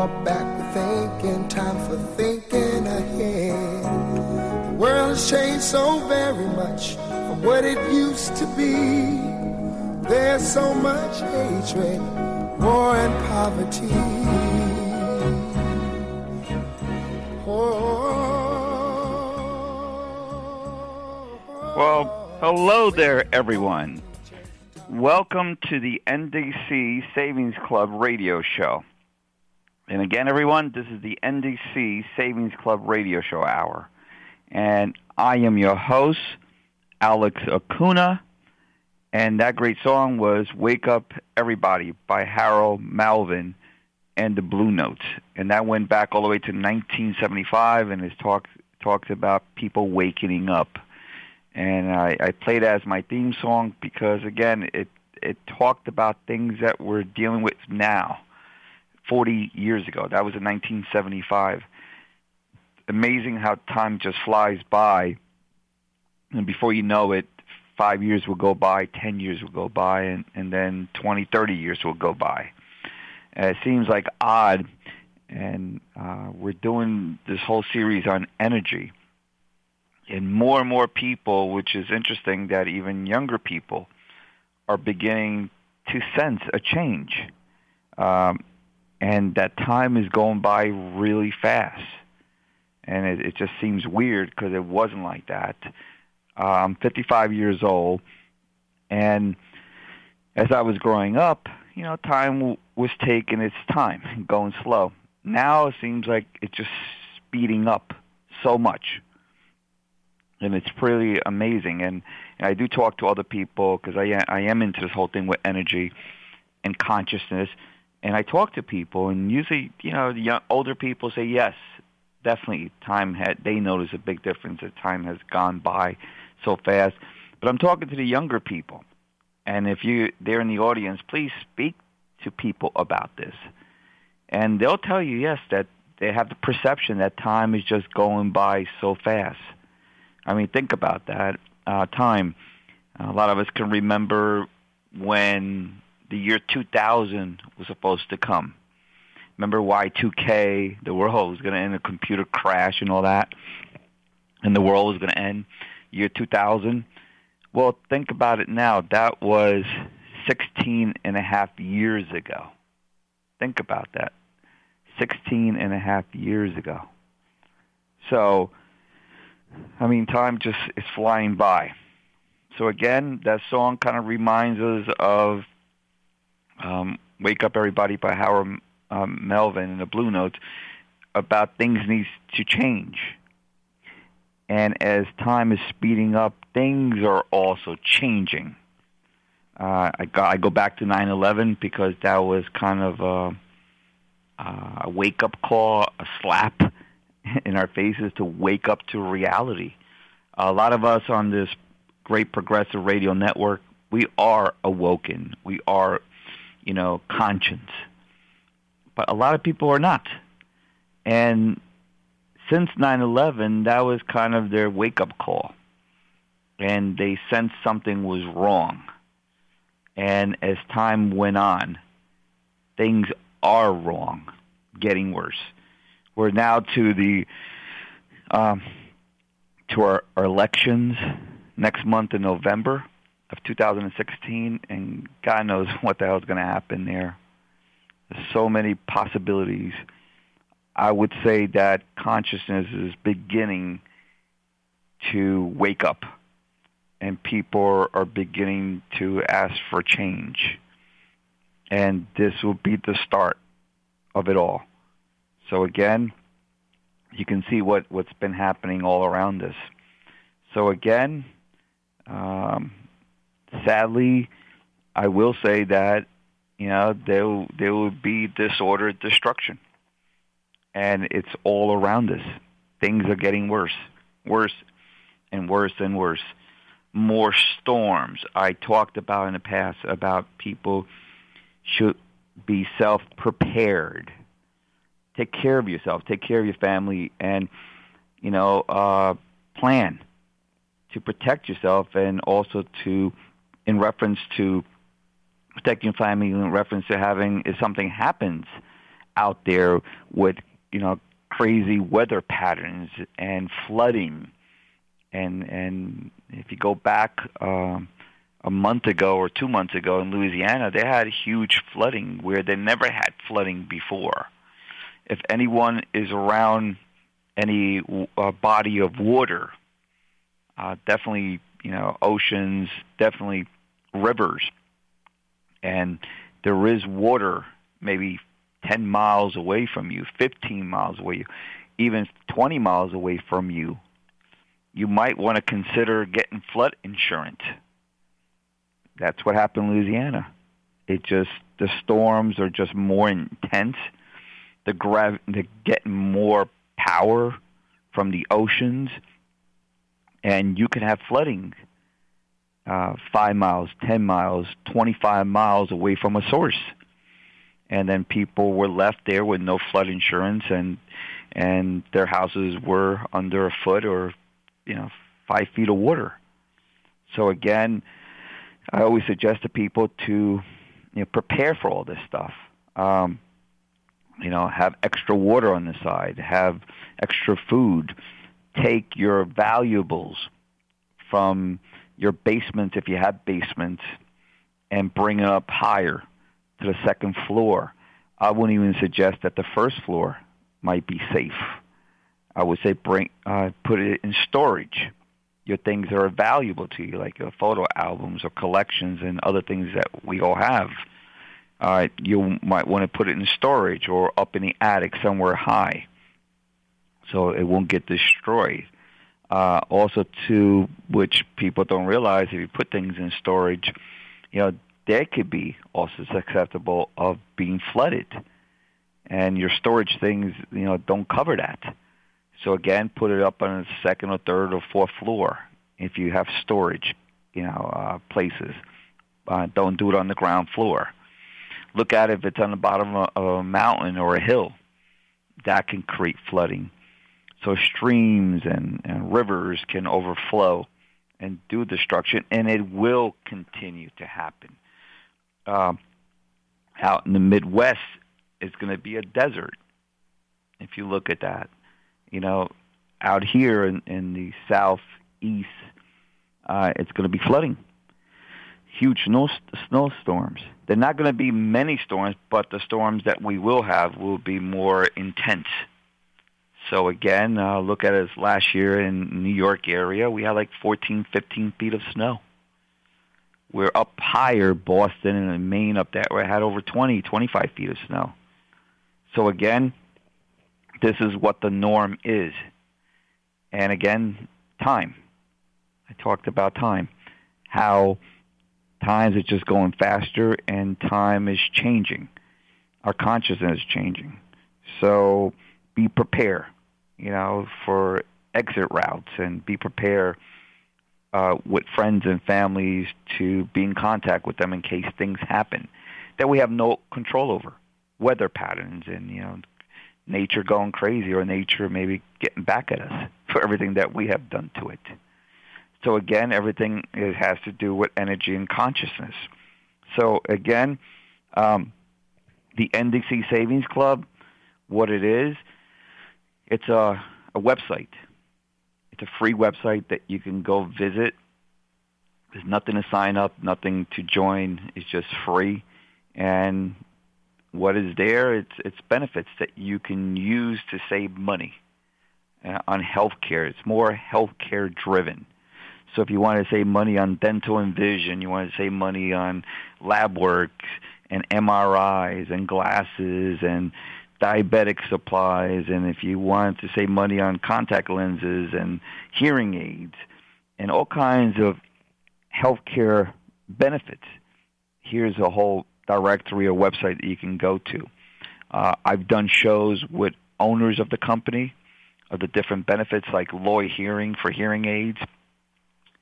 No more backward thinking, time for thinking ahead. The world has changed so very much from what it used to be. There's so much hatred, war, and poverty. Oh. Well, hello there, everyone. Welcome to the NDC Savings Club radio show. And again, everyone, this is the NDC Savings Club radio show hour. And I am your host, Alex Acuna. And that great song was Wake Up Everybody by Harold Melvin and the Blue Notes. And that went back all the way to 1975 and it talks, talks about people waking up and I, I played as my theme song because again it it talked about things that we're dealing with now 40 years ago. That was in 1975 amazing how time just flies by. And before you know it 5 years will go by 10 years will go by and and then 20 30 years will go by. And it seems like odd and uh, we're doing this whole series on energy. And more and more people, which is interesting that even younger people are beginning to sense a change. Um, and that time is going by really fast. And it, it just seems weird because it wasn't like that. Uh, I'm 55 years old, and as I was growing up, you know, time w- was taking its time, going slow. Now it seems like it's just speeding up so much and it's pretty amazing. And, and I do talk to other people because I I am into this whole thing with energy and consciousness, and I talk to people, and usually you know the young, older people say yes, definitely time had they notice a big difference that time has gone by so fast. But I'm talking to the younger people, and if you they're in the audience, please speak to people about this, and they'll tell you yes that they have the perception that time is just going by so fast I mean, think about that uh, time. A lot of us can remember when the year 2000 was supposed to come. Remember Y2K, the world was going to end, a computer crash and all that, and the world was going to end year 2000. Well, think about it now. That was 16 and a half years ago. Think about that. 16 and a half years ago. So I mean, time just is flying by. So again, that song kind of reminds us of um, "Wake Up Everybody" by Howard um, Melvin in the Blue Notes about things need to change. And as time is speeding up, things are also changing. Uh, I, go, I go back to 9/11 because that was kind of a, a wake-up call, a slap in our faces to wake up to reality. A lot of us on this great progressive radio network, we are awoken. We are, you know, conscience. But a lot of people are not. And since 9/11, that was kind of their wake-up call. And they sensed something was wrong. And as time went on, things are wrong, getting worse. We're now to the um, to our, our elections next month in November of 2016, and God knows what the hell is going to happen there. There's so many possibilities. I would say that consciousness is beginning to wake up, and people are beginning to ask for change. And this will be the start of it all. So again, you can see what what's been happening all around us. So again, um, sadly, I will say that you know there there will be disordered destruction, and it's all around us. Things are getting worse, worse, and worse and worse. More storms. I talked about in the past about people should be self prepared. Take care of yourself. Take care of your family, and you know, uh, plan to protect yourself, and also to, in reference to protecting family, in reference to having if something happens out there with you know crazy weather patterns and flooding, and and if you go back. Um, a month ago or two months ago in Louisiana, they had huge flooding where they never had flooding before. If anyone is around any uh, body of water, uh, definitely you know oceans, definitely rivers, and there is water maybe 10 miles away from you, 15 miles away, even 20 miles away from you, you might want to consider getting flood insurance that's what happened in Louisiana. It just the storms are just more intense. The grav they getting more power from the oceans, and you can have flooding uh, five miles, ten miles, twenty-five miles away from a source, and then people were left there with no flood insurance, and and their houses were under a foot or you know five feet of water. So again, I always suggest to people to you know, prepare for all this stuff. Um, you know, have extra water on the side, have extra food, take your valuables from your basement if you have basements and bring it up higher to the second floor. I wouldn't even suggest that the first floor might be safe. I would say bring uh, put it in storage your things that are valuable to you, like your photo albums or collections and other things that we all have. Uh, you might want to put it in storage or up in the attic somewhere high, so it won't get destroyed. Uh, also, too, which people don't realize, if you put things in storage, you know there could be also susceptible of being flooded, and your storage things, you know, don't cover that. So again, put it up on the second or third or fourth floor if you have storage, you know, uh, places. Uh, don't do it on the ground floor. Look at it if it's on the bottom of a mountain or a hill. That can create flooding. So streams and, and rivers can overflow and do destruction, and it will continue to happen. Uh, out in the Midwest, it's going to be a desert. If you look at that, you know, out here in, in the southeast, uh, it's going to be flooding. Huge snow, snowstorms. They're not going to be many storms, but the storms that we will have will be more intense. So again, uh, look at us last year in New York area, we had like 14, 15 feet of snow. We're up higher, Boston and Maine up there, we had over 20, 25 feet of snow. So again, this is what the norm is. And again, time. I talked about time. How times is just going faster and time is changing. Our consciousness is changing. So be prepared, you know, for exit routes and be prepared uh, with friends and families to be in contact with them in case things happen that we have no control over. Weather patterns and, you know, nature going crazy or nature maybe getting back at us for everything that we have done to it. So again, everything is, has to do with energy and consciousness. So again, um, the NDC Savings Club, what it is, it's a, a website. It's a free website that you can go visit. There's nothing to sign up, nothing to join. It's just free. And what is there? It's it's benefits that you can use to save money uh, on healthcare. It's more healthcare driven. So if you want to save money on dental and vision, you want to save money on lab work and MRIs and glasses and diabetic supplies, and if you want to save money on contact lenses and hearing aids, and all kinds of healthcare benefits, here's a whole directory or website that you can go to. Uh, I've done shows with owners of the company of the different benefits, like Loy Hearing for hearing aids.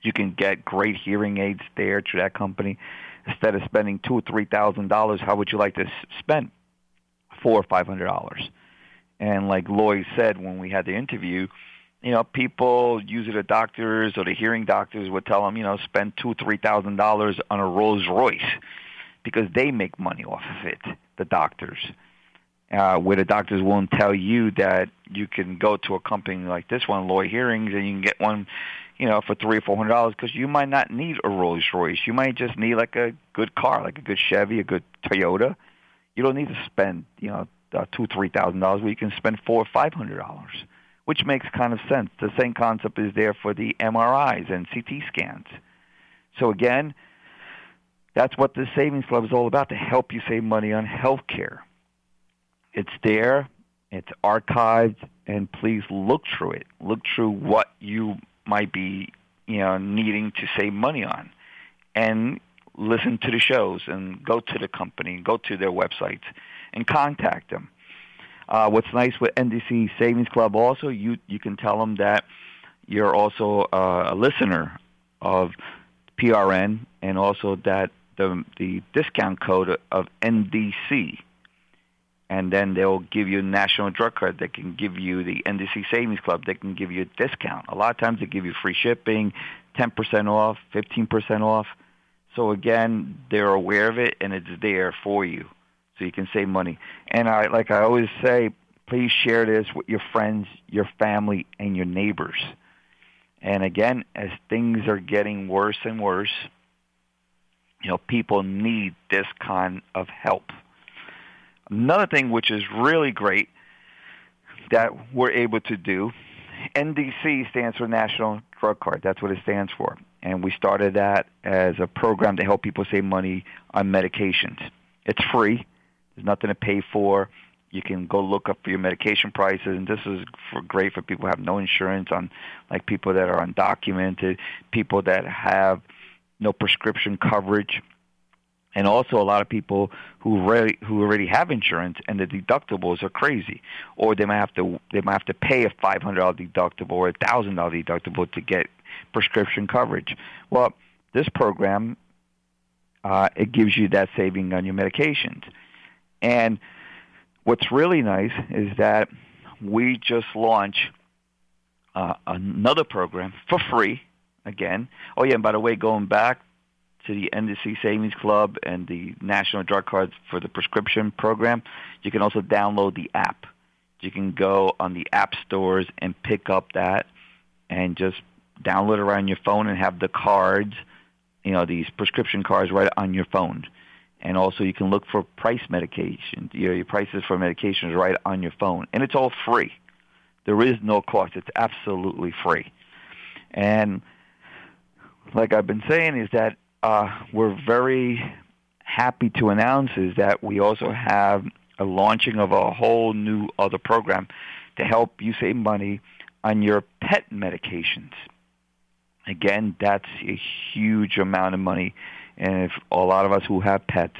You can get great hearing aids there through that company. Instead of spending two or three thousand dollars, how would you like to spend four or five hundred dollars? And like Loy said when we had the interview, you know, people, usually the doctors or the hearing doctors would tell them, you know, spend two, three thousand dollars on a Rolls Royce because they make money off of it. The doctors, uh, where the doctors won't tell you that you can go to a company like this one, Loy Hearings, and you can get one, you know, for three or four hundred dollars because you might not need a Rolls Royce. You might just need like a good car, like a good Chevy, a good Toyota. You don't need to spend, you know, uh, two, three thousand dollars. Where you can spend four or five hundred dollars which makes kind of sense. The same concept is there for the MRIs and CT scans. So again, that's what the Savings Club is all about, to help you save money on health care. It's there, it's archived, and please look through it. Look through what you might be, you know, needing to save money on. And listen to the shows and go to the company, go to their websites and contact them. Uh, what's nice with NDC Savings Club also, you you can tell them that you're also uh, a listener of PRN, and also that the the discount code of NDC, and then they'll give you a national drug card that can give you the NDC Savings Club. They can give you a discount. A lot of times they give you free shipping, ten percent off, fifteen percent off. So again, they're aware of it, and it's there for you so you can save money. And I, like I always say, please share this with your friends, your family, and your neighbors. And again, as things are getting worse and worse, you know, people need this kind of help. Another thing which is really great that we're able to do, NDC stands for National Drug Card. That's what it stands for. And we started that as a program to help people save money on medications. It's free. There's nothing to pay for. You can go look up for your medication prices, and this is for, great for people who have no insurance, on like people that are undocumented, people that have no prescription coverage, and also a lot of people who already who already have insurance and the deductibles are crazy, or they might have to they might have to pay a five hundred dollar deductible or a thousand dollar deductible to get prescription coverage. Well, this program uh, it gives you that saving on your medications. And what's really nice is that we just launched uh, another program for free again. Oh yeah, and by the way, going back to the NDC Savings Club and the National Drug Cards for the prescription program, you can also download the app. You can go on the app stores and pick up that and just download it right on your phone and have the cards, you know, these prescription cards right on your phone and also you can look for price medication, your prices for medications right on your phone, and it's all free. There is no cost; it's absolutely free. And like I've been saying, is that uh, we're very happy to announce is that we also have a launching of a whole new other program to help you save money on your pet medications. Again, that's a huge amount of money and if a lot of us who have pets,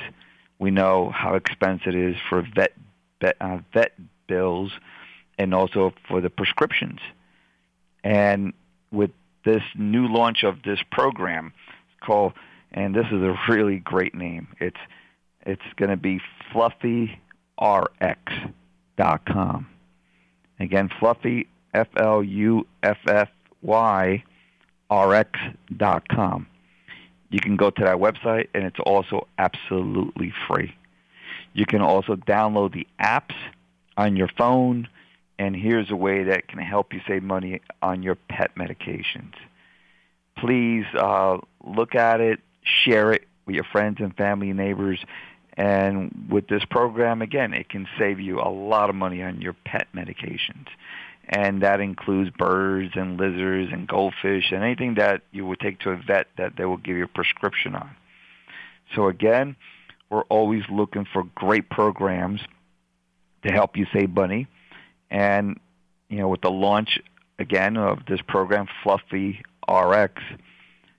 we know how expensive it is for vet vet, uh, vet bills and also for the prescriptions. And with this new launch of this program called, and this is a really great name. It's it's going to be FluffyRx.com. Again, Fluffy F L U F F Y RX.com. You can go to that website, and it's also absolutely free. You can also download the apps on your phone, and here's a way that can help you save money on your pet medications. Please uh, look at it, share it with your friends and family and neighbors. And with this program, again, it can save you a lot of money on your pet medications and that includes birds and lizards and goldfish and anything that you would take to a vet that they will give you a prescription on. So again, we're always looking for great programs to help you save money. And, you know, with the launch, again, of this program, Fluffy RX,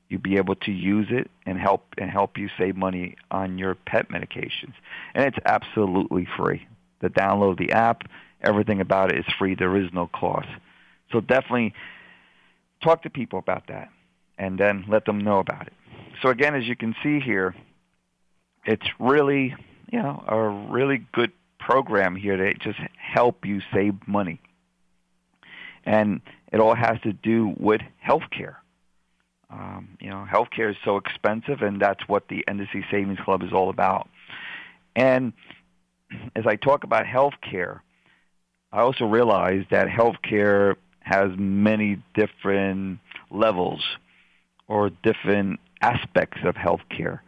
you'll be able to use it and help and help you save money on your pet medications. And it's absolutely free. To download the app, everything about it is free. There is no cost. So definitely talk to people about that and then let them know about it. So again, as you can see here, it's really, you know, a really good program here to just help you save money. And it all has to do with healthcare. Um, you know, healthcare is so expensive, and that's what the NDC Savings Club is all about. And as I talk about healthcare, I also realize that healthcare has many different levels or different aspects of healthcare.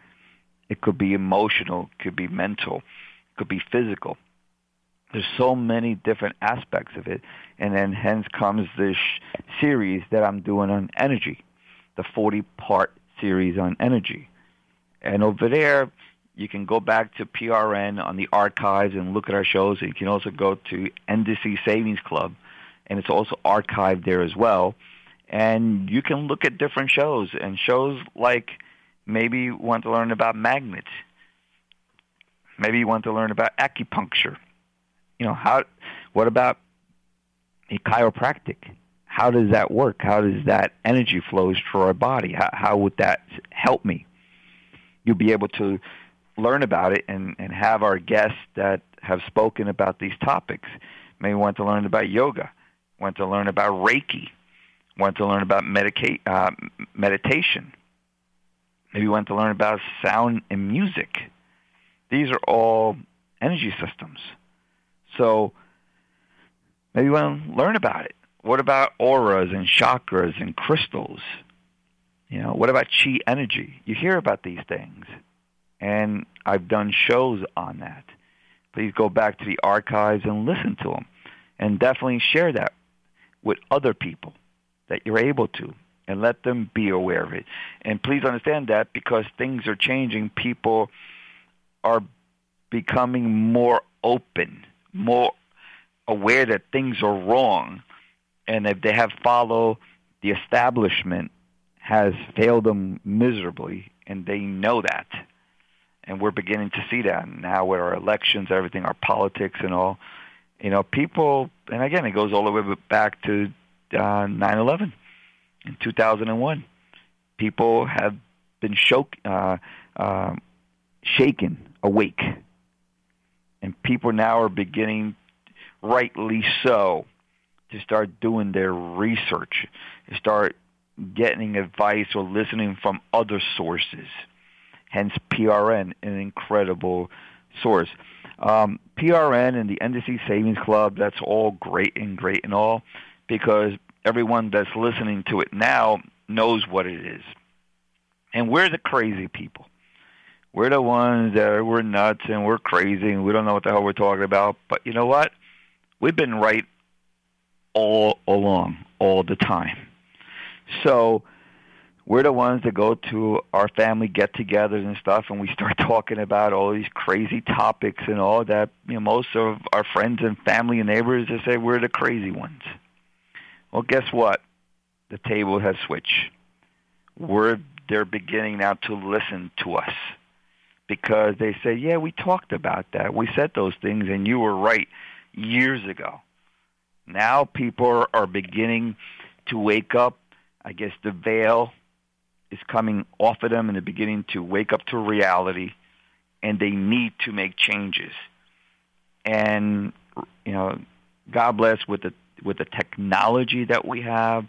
It could be emotional, it could be mental, it could be physical. There's so many different aspects of it, and then hence comes this series that I'm doing on energy, the 40-part series on energy. And over there, you can go back to PRN on the archives and look at our shows. You can also go to NDC Savings Club, and it's also archived there as well. And you can look at different shows and shows like maybe you want to learn about magnets. Maybe you want to learn about acupuncture. You know, how what about a chiropractic? How does that work? How does that energy flows through our body? How, how would that help me? You'll be able to learn about it and, and have our guests that have spoken about these topics. Maybe want to learn about yoga, want to learn about Reiki, want to learn about medica- uh, meditation. Maybe want to learn about sound and music. These are all energy systems. So maybe you want to learn about it. What about auras and chakras and crystals? You know, what about chi energy? You hear about these things and I've done shows on that. Please go back to the archives and listen to them, and definitely share that with other people that you're able to, and let them be aware of it. And please understand that because things are changing, people are becoming more open, more aware that things are wrong, and if they have followed the establishment has failed them miserably, and they know that and we're beginning to see that now with our elections, everything, our politics, and all. You know, people, and again, it goes all the way back to uh, 9/11 in 2001. People have been shook, uh, uh, shaken awake, and people now are beginning, rightly so, to start doing their research, to start getting advice or listening from other sources hence PRN, an incredible source. Um, PRN and the NDC Savings Club, that's all great and great and all, because everyone that's listening to it now knows what it is. And we're the crazy people. We're the ones that we're nuts and we're crazy and we don't know what the hell we're talking about. But you know what? We've been right all along, all the time. So we're the ones that go to our family get-togethers and stuff, and we start talking about all these crazy topics and all that. You know, most of our friends and family and neighbors just say we're the crazy ones. Well, guess what? The table has switched. We're they're beginning now to listen to us because they say, "Yeah, we talked about that. We said those things, and you were right years ago." Now people are beginning to wake up. I guess the veil is coming off of them and they're beginning to wake up to reality and they need to make changes. And you know, God bless with the with the technology that we have,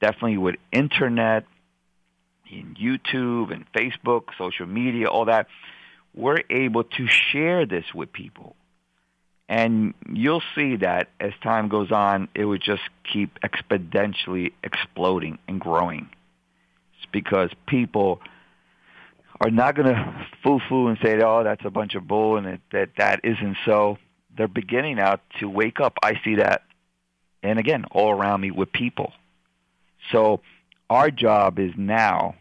definitely with internet, and YouTube and Facebook, social media, all that, we're able to share this with people. And you'll see that as time goes on, it would just keep exponentially exploding and growing because people are not going to foo-foo and say, "Oh, that's a bunch of bull," and that, that that isn't so. They're beginning now to wake up. I see that, and again, all around me with people. So our job is now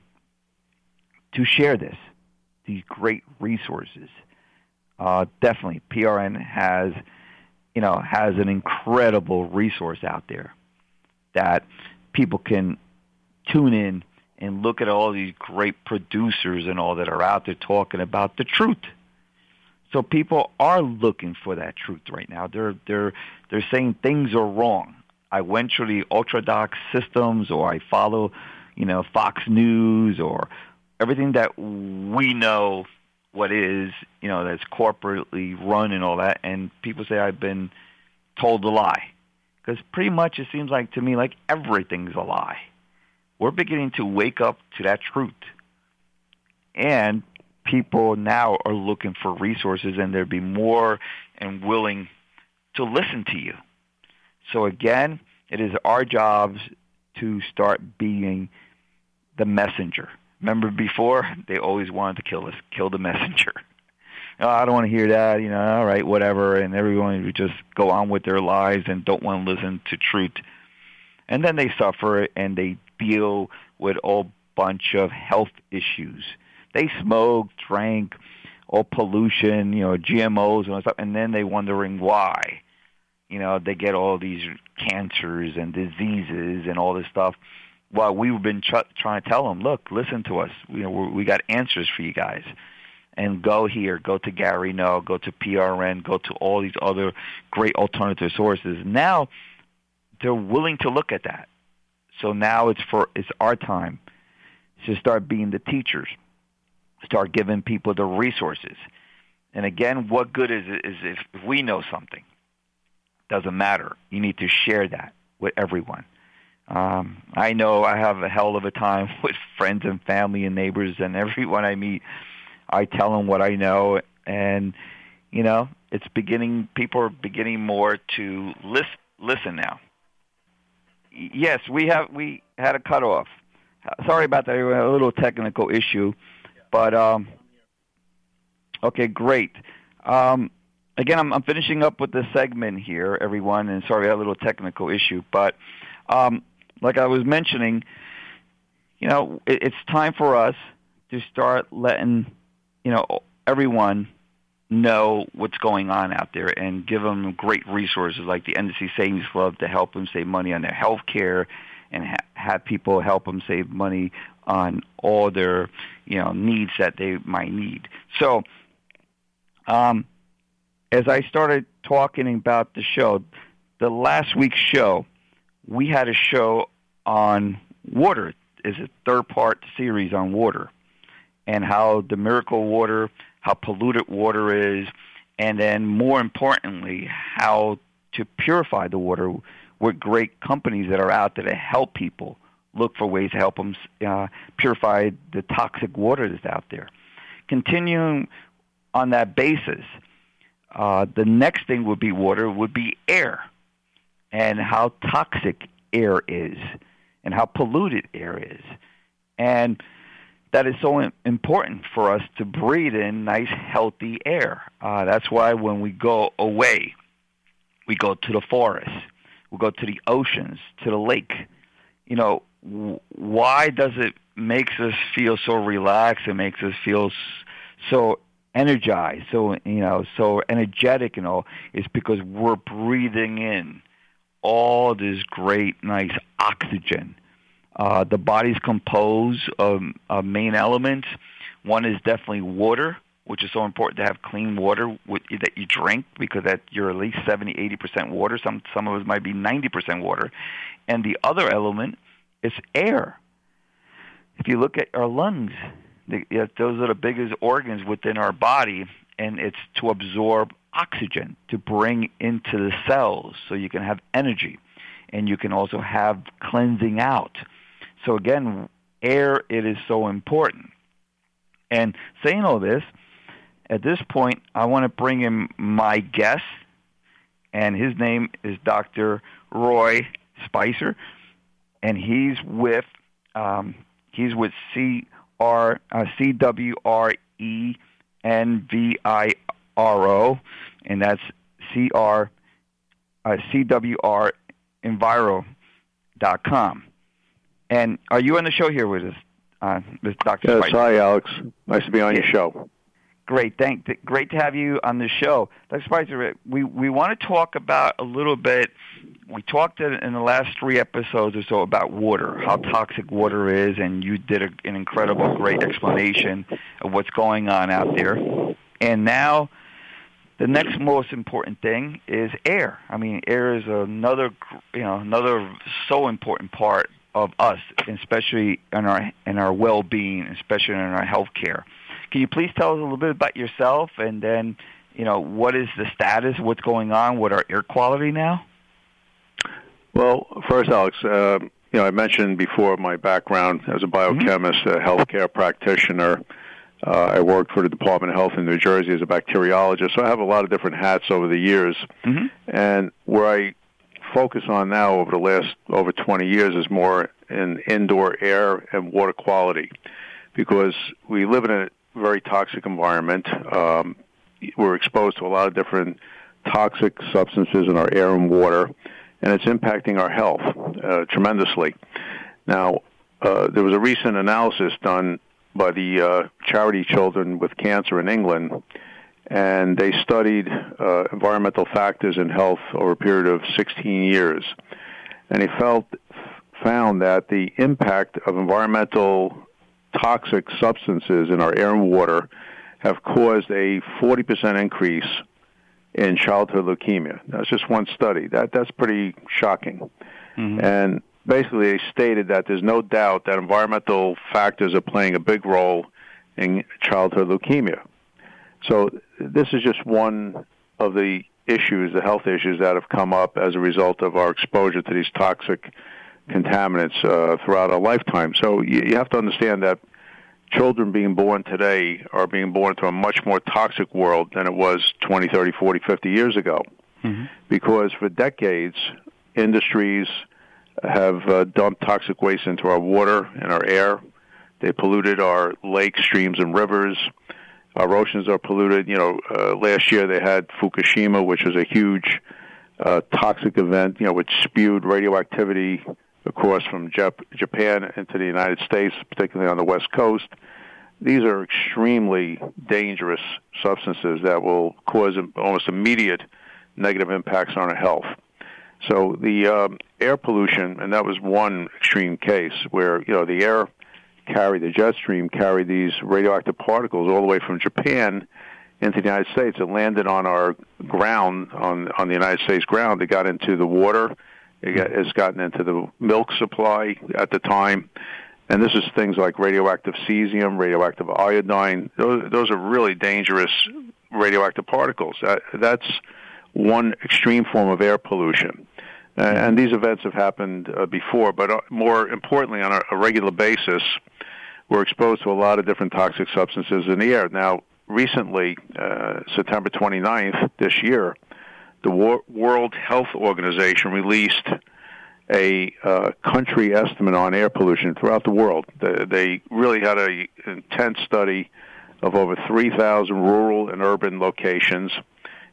to share this, these great resources. Uh, definitely, PRN has you know, has an incredible resource out there that people can tune in and look at all these great producers and all that are out there talking about the truth. So people are looking for that truth right now. They're they're they're saying things are wrong. I went through the ultradox systems, or I follow, you know, Fox News, or everything that we know what is, you know, that's corporately run and all that. And people say I've been told a lie because pretty much it seems like to me like everything's a lie. We're beginning to wake up to that truth, and people now are looking for resources, and they'd be more and willing to listen to you. So again, it is our jobs to start being the messenger. Remember before they always wanted to kill us, kill the messenger. oh, I don't want to hear that. You know, all right, whatever. And everyone would just go on with their lives and don't want to listen to truth. And then they suffer and they deal with a bunch of health issues. They smoke, drank, all pollution, you know, GMOs and all stuff, and then they wondering why. You know, they get all these cancers and diseases and all this stuff. While we've been trying to tell them, look, listen to us. You know, we got answers for you guys and go here, go to Gary Null, go to PRN, go to all these other great alternative sources. Now they're willing to look at that. So now it's for it's our time to start being the teachers, start giving people the resources. And again, what good is it is if we know something? Doesn't matter. You need to share that with everyone. Um, I know I have a hell of a time with friends and family and neighbors and everyone I meet I tell them what I know, and you know, it's beginning. People are beginning more to listen. Listen now. Yes, we have. We had a cutoff. Sorry about that. A little technical issue, but um, okay, great. Um, again, I'm, I'm finishing up with the segment here, everyone, and sorry, I had a little technical issue, but um, like I was mentioning, you know, it, it's time for us to start letting you know, everyone know what's going on out there and give them great resources like the NDC Savings Club to help them save money on their health care and ha- have people help them save money on all their, you know, needs that they might need. So, um, as I started talking about the show, the last week's show, we had a show on water. Is a third part series on water and how the miracle water, how polluted water is, and then more importantly, how to purify the water with great companies that are out there to help people look for ways to help them uh, purify the toxic water that's out there. Continuing on that basis, uh, the next thing would be water would be air and how toxic air is and how polluted air is. And that is so important for us to breathe in nice, healthy air. Uh, that's why when we go away, we go to the forest, we go to the oceans, to the lake. You know, why does it makes us feel so relaxed? It makes us feel so energized, so you know, so energetic and all. It's because we're breathing in all this great, nice oxygen uh, the body's composed of, of main elements. One is definitely water, which is so important to have clean water with, that you drink because that you're at least 70, 80% water. Some some of us might be 90% water, and the other element is air. If you look at our lungs, the, those are the biggest organs within our body, and it's to absorb oxygen to bring into the cells so you can have energy, and you can also have cleansing out. So again, air, it is so important. And saying all this, at this point, I want to bring in my guest, and his name is Dr. Roy Spicer, and he's with um, he's with C R uh, C W R E N V I R O, and that's C R uh, C W R Enviro dot com. And are you on the show here with us, uh, with Dr. Yes, hi, Alex. Nice to be on your show. Great, thank, great to have you on the show. Dr. Spicer, we we want to talk about a little bit. We talked in, in the last three episodes or so about water, how toxic water is, and you did a, an incredible, great explanation of what's going on out there. And now, the next most important thing is air. I mean, air is another, you know, another so important part of us, especially in our in our well-being, especially in our health care. Can you please tell us a little bit about yourself and then, you know, what is the status, what's going on with our air quality now? Well, first, Alex, uh, you know, I mentioned before my background as a biochemist, mm-hmm. a healthcare practitioner. Uh, I worked for the Department of Health in New Jersey as a bacteriologist, so I have a lot of different hats over the years. Mm-hmm. And where I focus on now over the last over 20 years is more in indoor air and water quality, because we live in a very toxic environment. Um, we're exposed to a lot of different toxic substances in our air and water, and it's impacting our health uh, tremendously. Now, uh, there was a recent analysis done by the uh, charity Children with Cancer in England, and they studied uh, environmental factors in health over a period of 16 years, and they felt found that the impact of environmental toxic substances in our air and water have caused a 40% increase in childhood leukemia. That's just one study. That that's pretty shocking. Mm-hmm. And basically, they stated that there's no doubt that environmental factors are playing a big role in childhood leukemia. So this is just one of the issues, the health issues that have come up as a result of our exposure to these toxic contaminants uh, throughout our lifetime. So you, you have to understand that children being born today are being born into a much more toxic world than it was 20, 30, 40, 50 years ago. Mm-hmm. Because for decades, industries have uh, dumped toxic waste into our water and our air. They polluted our lakes, streams, and rivers. Our oceans are polluted. You know, uh, last year they had Fukushima, which was a huge uh, toxic event. You know, which spewed radioactivity across from Jap- Japan into the United States, particularly on the West Coast. These are extremely dangerous substances that will cause almost immediate negative impacts on our health. So the um, air pollution, and that was one extreme case where you know the air carried the jet stream carried these radioactive particles all the way from Japan into the United States. It landed on our ground on on the United States ground. It got into the water it has gotten into the milk supply at the time. And this is things like radioactive cesium, radioactive iodine. Those, those are really dangerous radioactive particles. That, that's one extreme form of air pollution. And these events have happened uh, before, but uh, more importantly, on a, a regular basis, we're exposed to a lot of different toxic substances in the air. Now, recently, uh, September 29th this year, the World Health Organization released a uh, country estimate on air pollution throughout the world. They, they really had an intense study of over 3,000 rural and urban locations,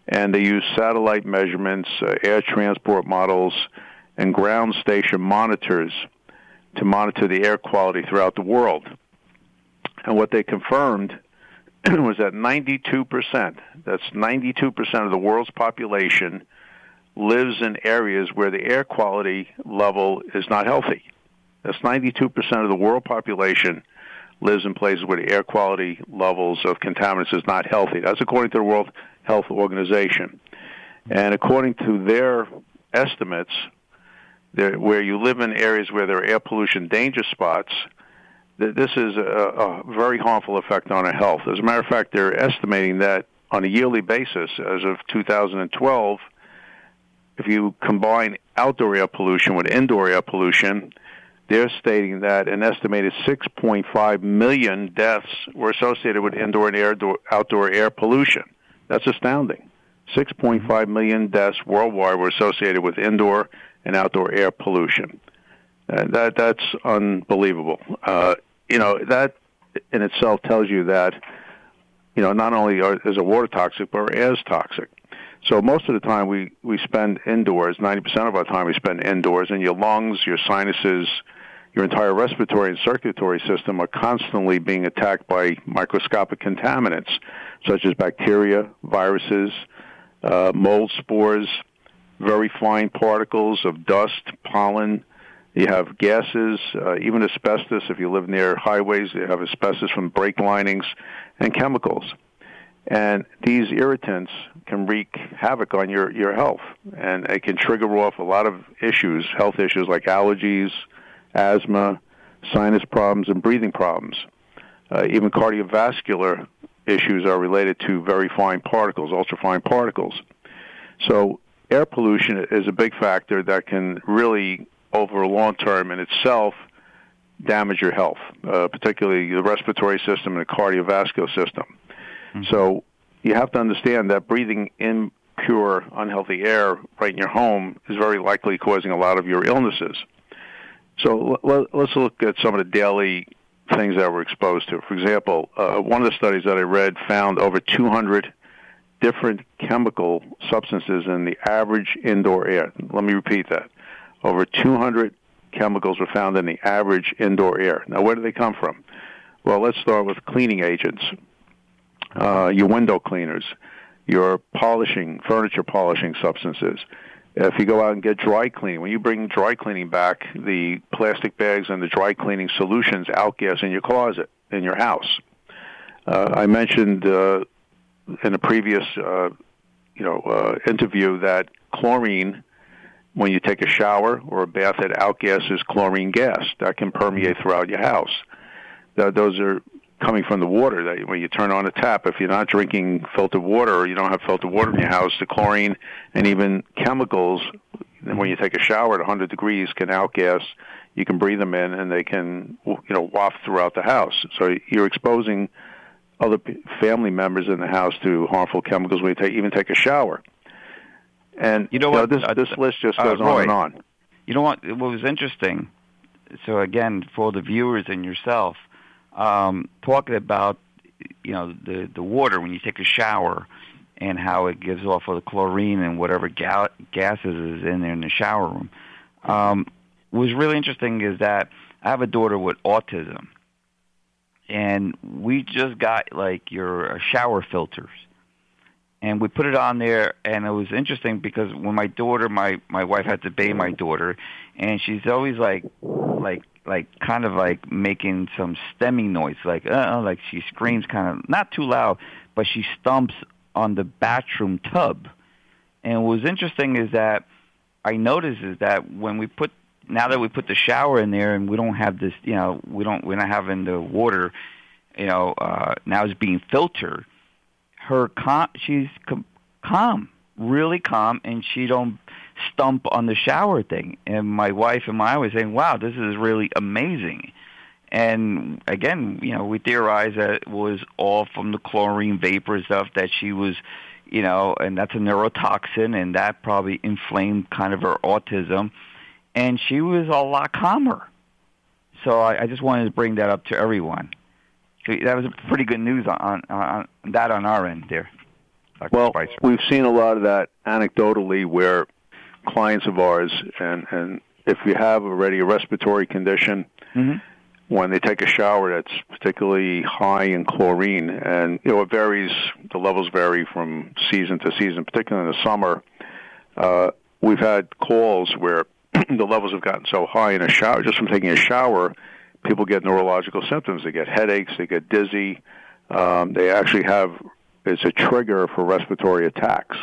and they used satellite measurements, uh, air transport models, and ground station monitors to monitor the air quality throughout the world. And what they confirmed was that 92%, that's 92% of the world's population lives in areas where the air quality level is not healthy. That's 92% of the world population lives in places where the air quality levels of contaminants is not healthy. That's according to the World Health Organization. And according to their estimates, where you live in areas where there are air pollution danger spots, this is a, a very harmful effect on our health. As a matter of fact, they're estimating that on a yearly basis, as of 2012, if you combine outdoor air pollution with indoor air pollution, they're stating that an estimated 6.5 million deaths were associated with indoor and outdoor air pollution. That's astounding. 6.5 million deaths worldwide were associated with indoor and outdoor air pollution. Uh, that that's unbelievable. Uh, you know that in itself tells you that you know not only are, is a water toxic, but air is toxic. So most of the time we we spend indoors. Ninety percent of our time we spend indoors, and your lungs, your sinuses, your entire respiratory and circulatory system are constantly being attacked by microscopic contaminants such as bacteria, viruses, uh, mold spores, very fine particles of dust, pollen. You have gases, uh, even asbestos. If you live near highways, you have asbestos from brake linings and chemicals. And these irritants can wreak havoc on your, your health, and it can trigger off a lot of issues, health issues like allergies, asthma, sinus problems, and breathing problems. Uh, even cardiovascular issues are related to very fine particles, ultrafine particles. So air pollution is a big factor that can really, over a long term in itself, damage your health, uh, particularly the respiratory system and the cardiovascular system. Mm-hmm. So you have to understand that breathing impure, unhealthy air right in your home is very likely causing a lot of your illnesses. So let, us look at some of the daily things that we're exposed to. For example, uh, one of the studies that I read found over 200 different chemical substances in the average indoor air. Let me repeat that. Over 200 chemicals were found in the average indoor air. Now, where do they come from? Well, let's start with cleaning agents, uh, your window cleaners, your polishing, furniture polishing substances. If you go out and get dry cleaning, when you bring dry cleaning back, the plastic bags and the dry cleaning solutions outgas in your closet, in your house. Uh, I mentioned uh, in a previous uh, you know uh, interview that chlorine when you take a shower or a bath it outgasses chlorine gas that can permeate throughout your house that those are coming from the water that when you turn on a tap if you're not drinking filtered water or you don't have filtered water in your house the chlorine and even chemicals when you take a shower at 100 degrees can outgas you can breathe them in and they can you know waft throughout the house so you're exposing other family members in the house to harmful chemicals when you take, even take a shower. And you know, what, this uh, this list just goes uh, Roy, on and on. You know what? What was interesting. So again, for the viewers and yourself, um, talking about you know the the water when you take a shower and how it gives off of the chlorine and whatever ga- gases is in there in the shower room. Um, was really interesting is that I have a daughter with autism, and we just got like your uh, shower filters and we put it on there and it was interesting because when my daughter my my wife had to bathe my daughter and she's always like like like kind of like making some stimming noise like uh like she screams kind of not too loud but she stumps on the bathroom tub and what was interesting is that i noticed is that when we put now that we put the shower in there and we don't have this, you know, we don't we're not having the water, you know, uh, now it's being filtered. Her calm, she's com- calm, really calm, and she don't stump on the shower thing. And my wife and I were saying, "Wow, this is really amazing." And again, you know, we theorized that it was all from the chlorine vapor stuff that she was, you know, and that's a neurotoxin, and that probably inflamed kind of her autism and she was a lot calmer. So I, I just wanted to bring that up to everyone. That was pretty good news on, on, on that on our end there. Dr. Well, Spicer. we've seen a lot of that anecdotally where clients of ours, and, and if you have already a respiratory condition, mm-hmm. when they take a shower that's particularly high in chlorine, and you know it varies, the levels vary from season to season, particularly in the summer. Uh, we've had calls where the levels have gotten so high in a shower, just from taking a shower, people get neurological symptoms. They get headaches, they get dizzy. Um, they actually have it's a trigger for respiratory attacks,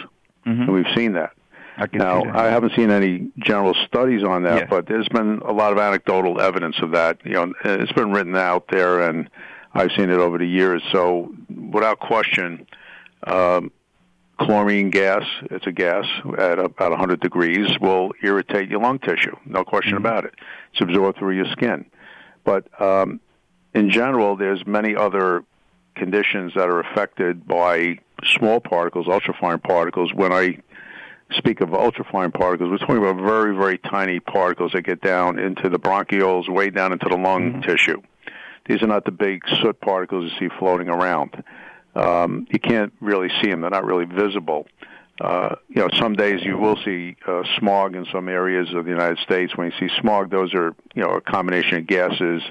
mm-hmm. and we've seen that. Now. I haven't seen any general studies on that, yeah. but there's been a lot of anecdotal evidence of that. You know, it's been written out there, and I've seen it over the years. So, without question, um, chlorine gas, it's a gas at about 100 degrees, will irritate your lung tissue. No question mm-hmm. about it. It's absorbed through your skin. But um, in general, there's many other conditions that are affected by small particles, ultrafine particles. When I speak of ultrafine particles, we're talking about very, very tiny particles that get down into the bronchioles, way down into the lung mm-hmm. tissue. These are not the big soot particles you see floating around. Um, you can't really see them; they're not really visible. uh, you know, some days you will see uh, smog in some areas of the United States. When you see smog, those are you know a combination of gases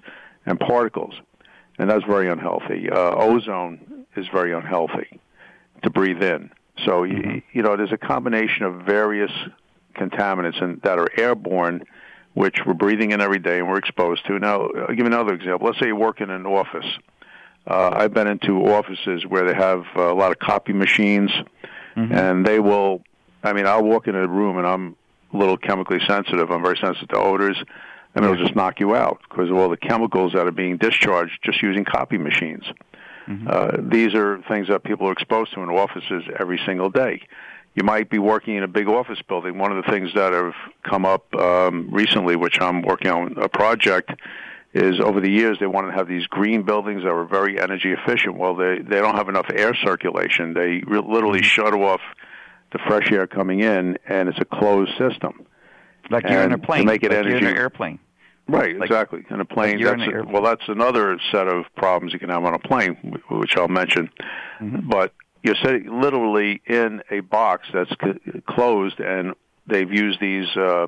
and particles, and that's very unhealthy. Uh, ozone is very unhealthy to breathe in. So you, mm-hmm. you know, there's a combination of various contaminants and that are airborne, which we're breathing in every day and we're exposed to. Now, I'll give you another example. Let's say you work in an office. Uh, I've been into offices where they have a lot of copy machines mm-hmm. and they will. I mean, I'll walk in a room and I'm a little chemically sensitive. I'm very sensitive to odors, and it'll just knock you out because of all the chemicals that are being discharged just using copy machines. Mm-hmm. Uh, these are things that people are exposed to in offices every single day. You might be working in a big office building. One of the things that have come up um, recently, which I'm working on a project, is over the years they wanted to have these green buildings that were very energy efficient. Well, they they don't have enough air circulation. They re- literally mm-hmm. shut off the fresh air coming in, and it's a closed system. Like and you're in a plane. To make it like energy. You're in an airplane. Right, like, exactly. In a plane, like that's a, well, that's another set of problems you can have on a plane, which I'll mention. Mm-hmm. But you're sitting literally in a box that's c- closed, and they've used these uh,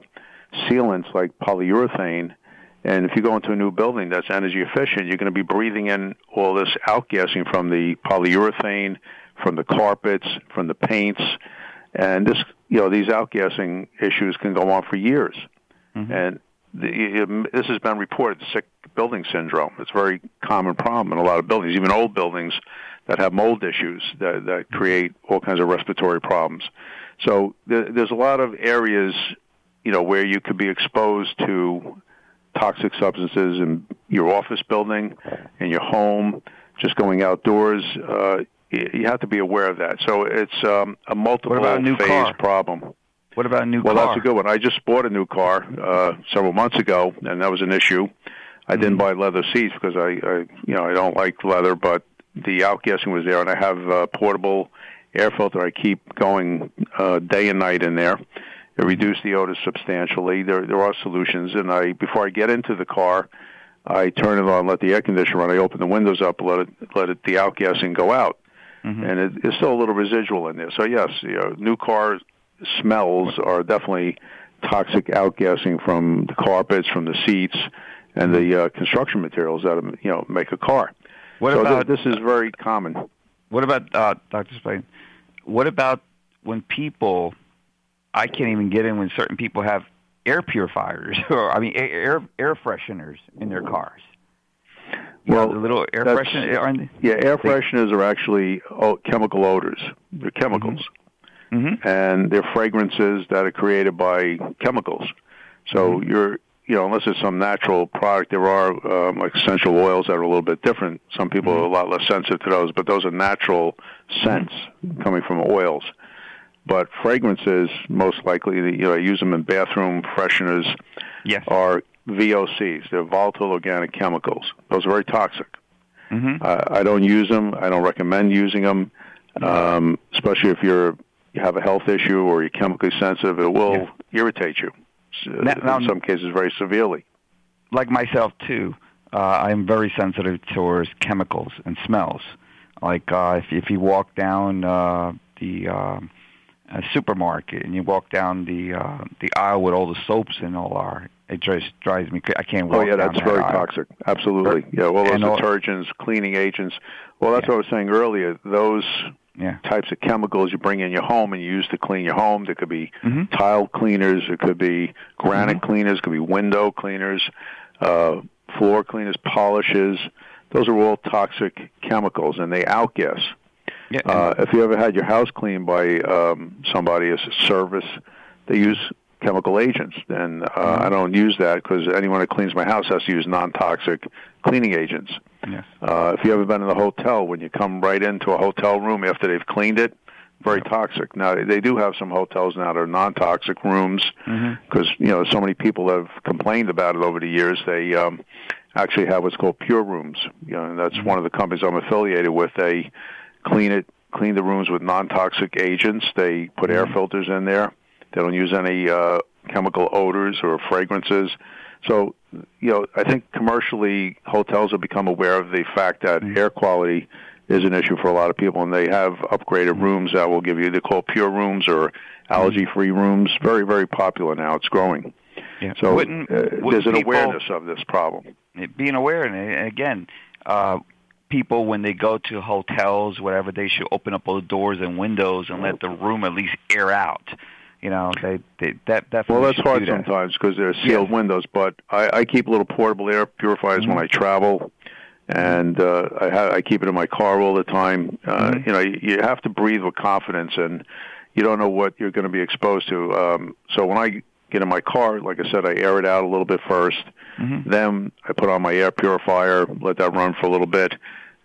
sealants like polyurethane and if you go into a new building that's energy efficient, you're going to be breathing in all this outgassing from the polyurethane, from the carpets, from the paints, and this, you know, these outgassing issues can go on for years. Mm-hmm. And the, this has been reported, sick building syndrome. It's a very common problem in a lot of buildings, even old buildings that have mold issues that, that create all kinds of respiratory problems. So there, there's a lot of areas, you know, where you could be exposed to toxic substances in your office building, in your home, just going outdoors. Uh, you have to be aware of that. So it's um, a multiple a phase car? problem. What about a new well, car? Well, that's a good one. I just bought a new car uh, several months ago, and that was an issue. I didn't mm-hmm. buy leather seats because I, I, you know, I don't like leather, but the outgassing was there, and I have a portable air filter I keep going uh, day and night in there. It reduced the odor substantially. There there are solutions, and I before I get into the car, I turn it on, let the air conditioner run. I open the windows up, let it let it the outgassing go out, mm-hmm. and it, it's still a little residual in there. So yes, you know, new car smells are definitely toxic outgassing from the carpets, from the seats, and the uh, construction materials that you know make a car. What so about th- this is very common. What about uh, Dr. Spain? What about when people I can't even get in when certain people have air purifiers or I mean air air fresheners in their cars. You well, know, the little air fresheners. Yeah, air fresheners are actually chemical odors. They're chemicals, mm-hmm. Mm-hmm. and they're fragrances that are created by chemicals. So mm-hmm. you're you know, unless it's some natural product, there are um, like essential oils that are a little bit different. Some people mm-hmm. are a lot less sensitive to those, but those are natural scents mm-hmm. coming from oils. But fragrances, most likely, you know, I use them in bathroom fresheners, yes. are VOCs. They're volatile organic chemicals. Those are very toxic. Mm-hmm. Uh, I don't use them. I don't recommend using them, um, especially if you're you have a health issue or you're chemically sensitive. It will yeah. irritate you. Now, now, in some cases, very severely. Like myself too, uh, I'm very sensitive towards chemicals and smells. Like uh, if if you walk down uh, the uh, a supermarket and you walk down the uh, the aisle with all the soaps and all are it just drives me I can't walk Oh yeah, that's that very aisle. toxic. Absolutely. Yeah, well those all, detergents, cleaning agents. Well, that's yeah. what I was saying earlier. Those yeah. types of chemicals you bring in your home and you use to clean your home. There could be mm-hmm. tile cleaners, it could be granite mm-hmm. cleaners, it could be window cleaners, uh, floor cleaners, polishes. Those are all toxic chemicals and they outgas. Yeah. Uh, if you ever had your house cleaned by um, somebody as a service, they use chemical agents. And uh, mm-hmm. I don't use that because anyone that cleans my house has to use non-toxic cleaning agents. Yes. Uh, if you ever been in a hotel, when you come right into a hotel room after they've cleaned it, very yep. toxic. Now they do have some hotels now that are non-toxic rooms because mm-hmm. you know so many people have complained about it over the years. They um, actually have what's called pure rooms. You know, and that's mm-hmm. one of the companies I'm affiliated with. They clean it, clean the rooms with non-toxic agents. They put air Mm-hmm. filters in there. They don't use any uh, chemical odors or fragrances. So, you know, I think commercially hotels have become aware of the fact that Mm-hmm. air quality is an issue for a lot of people, and they have upgraded rooms that will give you they call pure rooms or allergy-free rooms. Very very popular now. It's growing. Yeah. So Wouldn't- uh, wouldn't there's an people- awareness of this problem. being aware and and again uh people when they go to hotels whatever they should open up all the doors and windows and let the room at least air out you know they, they that definitely Well, that's hard that. sometimes because they're sealed Yeah. windows. But I, I keep little portable air purifiers when Mhm. I travel, and uh, I, ha- I keep it in my car all the time. Uh, Mhm. You know, you, you have to breathe with confidence, and you don't know what you're going to be exposed to. Um, so when I get in my car, like I said, I air it out a little bit first. Mhm. Then I put on my air purifier, let that run for a little bit,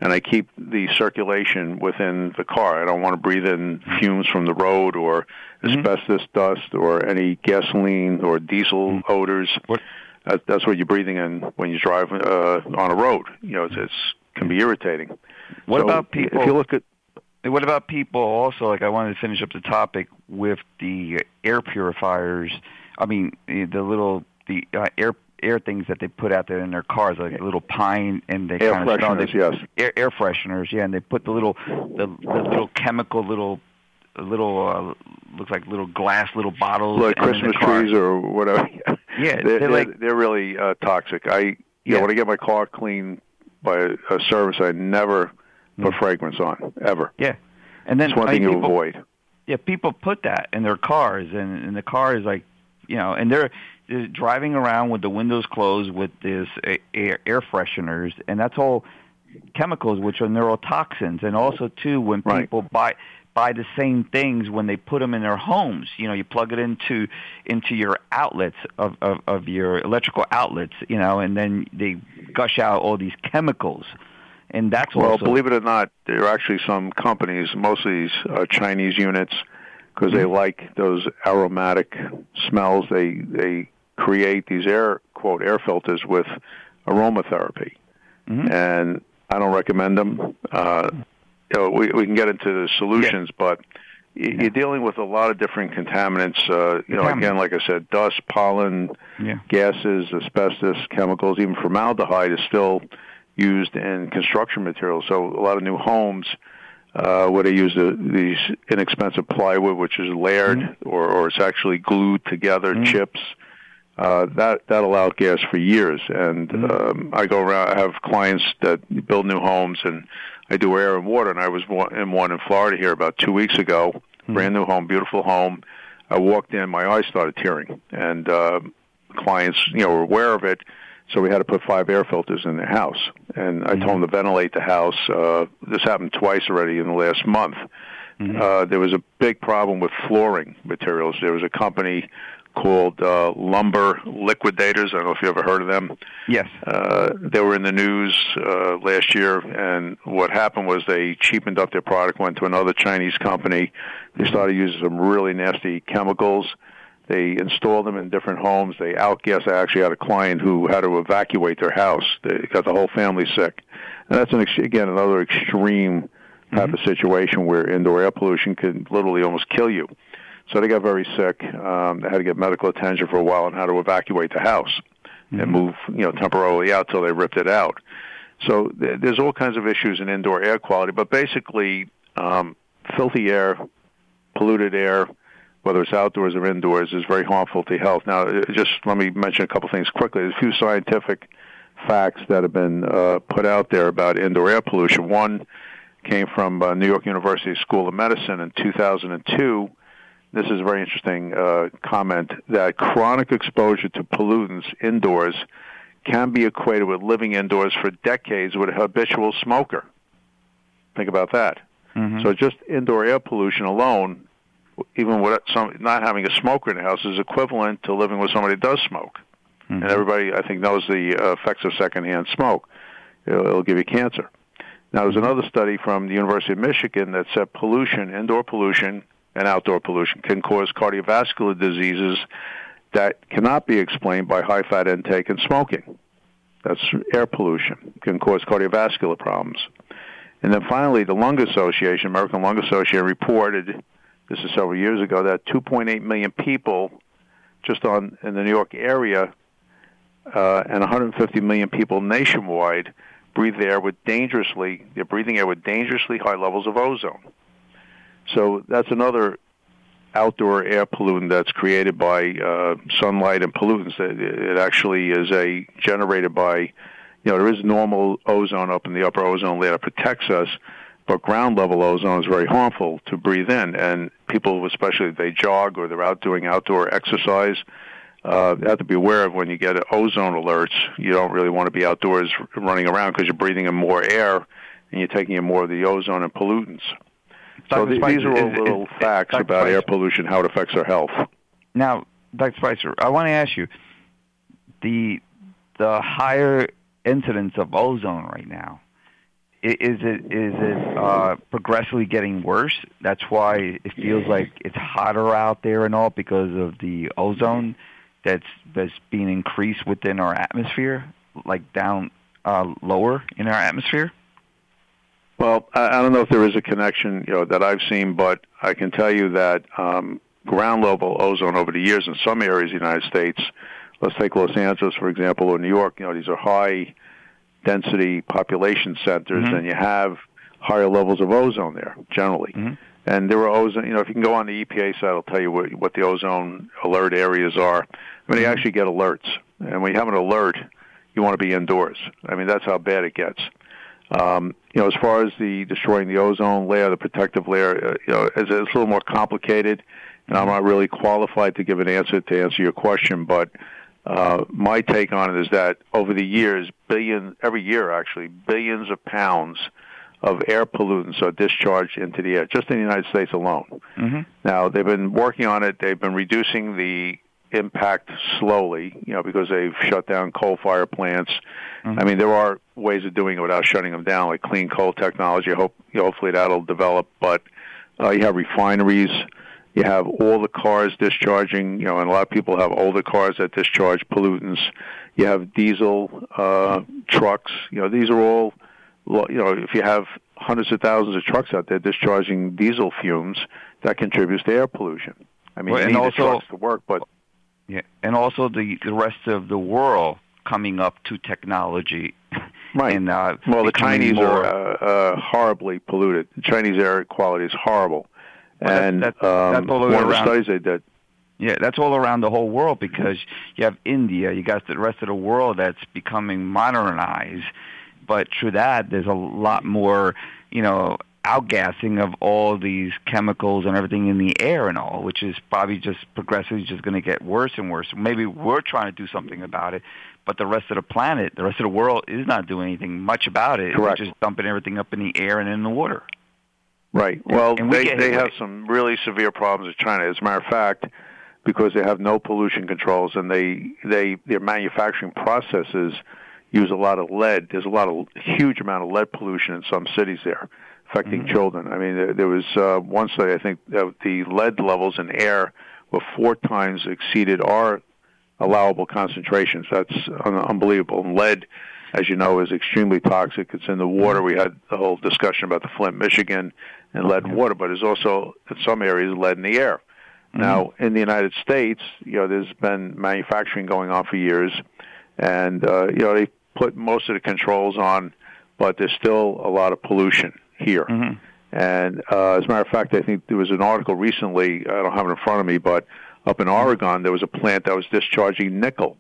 and I keep the circulation within the car. I don't want to breathe in fumes from the road or Mhm. asbestos dust or any gasoline or diesel odors. What- that's what you're breathing in when you drive uh, on a road. You know, it's, it's can be irritating. what So about people If you look at what about people also like i wanted to finish up the topic with the air purifiers i mean the the little the uh, air air things that they put out there in their cars like little pine and they air kind of fresheners, they, yes. air, air fresheners, yeah, and they put the little the, the little chemical little little uh, looks like little glass little bottles like Christmas trees or whatever. Yeah, they're, they're like- they're really uh, toxic. I you Yeah. know, when I get my car cleaned by a, a service, I never put fragrance on ever. Yeah, and then It's one I thing mean, you people, avoid. Yeah, people put that in their cars, and, and the car is like, you know, and they're driving around with the windows closed with this air, air fresheners, and that's all chemicals, which are neurotoxins, and also too when Right. people buy buy the same things when they put them in their homes. You know, you plug it into into your outlets of, of, of your electrical outlets, you know, and then they gush out all these chemicals, and that's Well, also believe it or not, there are actually some companies, mostly these uh, Chinese units, because they like those aromatic smells. They they create these air quote air filters with aromatherapy, Mhm. and I don't recommend them. Uh, you know, we we can get into the solutions, but you're dealing with a lot of different contaminants. Uh, you know, again, like I said, dust, pollen, yeah. gases, asbestos, chemicals, even formaldehyde is still used in construction materials. So a lot of new homes uh, where they use the, these inexpensive plywood, which is layered or, or it's actually glued together, Mhm. chips. Uh, that that'll outgas for years, and Mhm. um, I go around. I have clients that build new homes, and I do air and water. And I was in one in Florida here about two weeks ago. Mhm. Brand new home, beautiful home. I walked in, my eyes started tearing, and uh, clients, you know, were aware of it. So we had to put five air filters in their house, and I told them to ventilate the house. Uh, this happened twice already in the last month. Mhm. Uh, there was a big problem with flooring materials. There was a company called uh, Lumber Liquidators. I don't know if you ever heard of them. Yes. Uh, they were in the news uh, last year, and what happened was they cheapened up their product, went to another Chinese company. They started using some really nasty chemicals. They installed them in different homes. They outgassed. I actually had a client who had to evacuate their house. They got the whole family sick, and that's an ex- again another extreme type of situation where indoor air pollution can literally almost kill you. So they got very sick. Um, they had to get medical attention for a while and had to evacuate the house and move, you know, temporarily out till they ripped it out. So th- there's all kinds of issues in indoor air quality, but basically, um, filthy air, polluted air, whether it's outdoors or indoors, is very harmful to health. Now, uh, just let me mention a couple things quickly. There's a few scientific facts that have been uh, put out there about indoor air pollution. One came from uh, New York University School of Medicine in 2002. This is a very interesting uh, comment that chronic exposure to pollutants indoors can be equated with living indoors for decades with a habitual smoker. Think about that. Mhm. So just indoor air pollution alone, even with some not having a smoker in the house, is equivalent to living with somebody that does smoke. Mhm. And everybody, I think, knows the uh, effects of secondhand smoke. It'll, it'll give you cancer. Now, there's another study from the University of Michigan that said pollution, indoor pollution and outdoor pollution, can cause cardiovascular diseases that cannot be explained by high fat intake and smoking. That's air pollution, can cause cardiovascular problems. And then finally, the Lung Association, American Lung Association, reported this is several years ago that 2.8 million people just on in the New York area uh, and 150 million people nationwide breathe air with dangerously, they're breathing air with dangerously high levels of ozone. So that's another outdoor air pollutant that's created by uh, sunlight and pollutants. It, it actually is a generated by, you know, there is normal ozone up in the upper ozone layer that protects us, but ground level ozone is very harmful to breathe in. And people, especially if they jog or they're out doing outdoor exercise, uh, have to be aware of when you get ozone alerts. You don't really want to be outdoors running around because you're breathing in more air and you're taking in more of the ozone and pollutants. So th- these are all little facts about Spicer. air pollution, how it affects our health. Now, Dr. Spicer, I want to ask you the the higher incidence of ozone right now. Is it is it uh, progressively getting worse? That's why it feels like it's hotter out there and all because of the ozone that's that's being increased within our atmosphere, like down uh, lower in our atmosphere. Well, I, don't know if there is a connection, you know, that I've seen, but I can tell you that um, ground level ozone over the years in some areas of the United States, let's take Los Angeles for example, or New York. You know, these are high density population centers, mm-hmm. and you have higher levels of ozone there generally. Mm-hmm. And there are ozone. You know, if you can go on the EPA site, it'll tell you what, what the ozone alert areas are. I mean, you mm-hmm. actually get alerts, and when you have an alert, you want to be indoors. I mean, that's how bad it gets. Um, you know, as far as the destroying the ozone layer, the protective layer, uh, you know, it's, it's a little more complicated, and I'm not really qualified to give an answer to answer your question. But uh, my take on it is that over the years, billion every year actually, billions of pounds of air pollutants are discharged into the air, just in the United States alone. Mm-hmm. Now they've been working on it. They've been reducing the impact slowly, you know, because they've shut down coal fire plants. Mm-hmm. I mean, there are ways of doing it without shutting them down, like clean coal technology. Hope hopefully that'll develop. But uh, you have refineries, you have all the cars discharging. You know, and a lot of people have older cars that discharge pollutants. You have diesel uh, trucks. You know, these are all. You know, if you have hundreds of thousands of trucks out there discharging diesel fumes, that contributes to air pollution. I mean, well, you need also, the trucks to work, but yeah, and also the the rest of the world coming up to technology. Right. And, uh, well, the Chinese more, are uh, uh, horribly polluted. The Chinese air quality is horrible. Well, and that, that, um, that's all one around, of the studies they did. Yeah, that's all around the whole world because you have India, you got the rest of the world that's becoming modernized. But through that, there's a lot more, you know, outgassing of all these chemicals and everything in the air and all, which is probably just progressively just going to get worse and worse. Maybe we're trying to do something about it, but the rest of the planet, the rest of the world is not doing anything much about it. Correct. They're just dumping everything up in the air and in the water. Right. Well, and we they they have some really severe problems in China. As a matter of fact, because they have no pollution controls and they they their manufacturing processes use a lot of lead. There's a lot of huge amount of lead pollution in some cities there affecting mm-hmm. children. I mean, there, there was uh, one study I think that the lead levels in air were four times exceeded our allowable concentrations. That's un- unbelievable. And lead, as you know, is extremely toxic. It's in the water. We had the whole discussion about the Flint, Michigan, and lead in water, but there's also in some areas lead in the air. Mm-hmm. Now, in the United States, you know, there's been manufacturing going on for years, and uh, you know they put most of the controls on, but there's still a lot of pollution here. Mm-hmm. And uh, as a matter of fact, I think there was an article recently. I don't have it in front of me, but up in Oregon, there was a plant that was discharging nickel,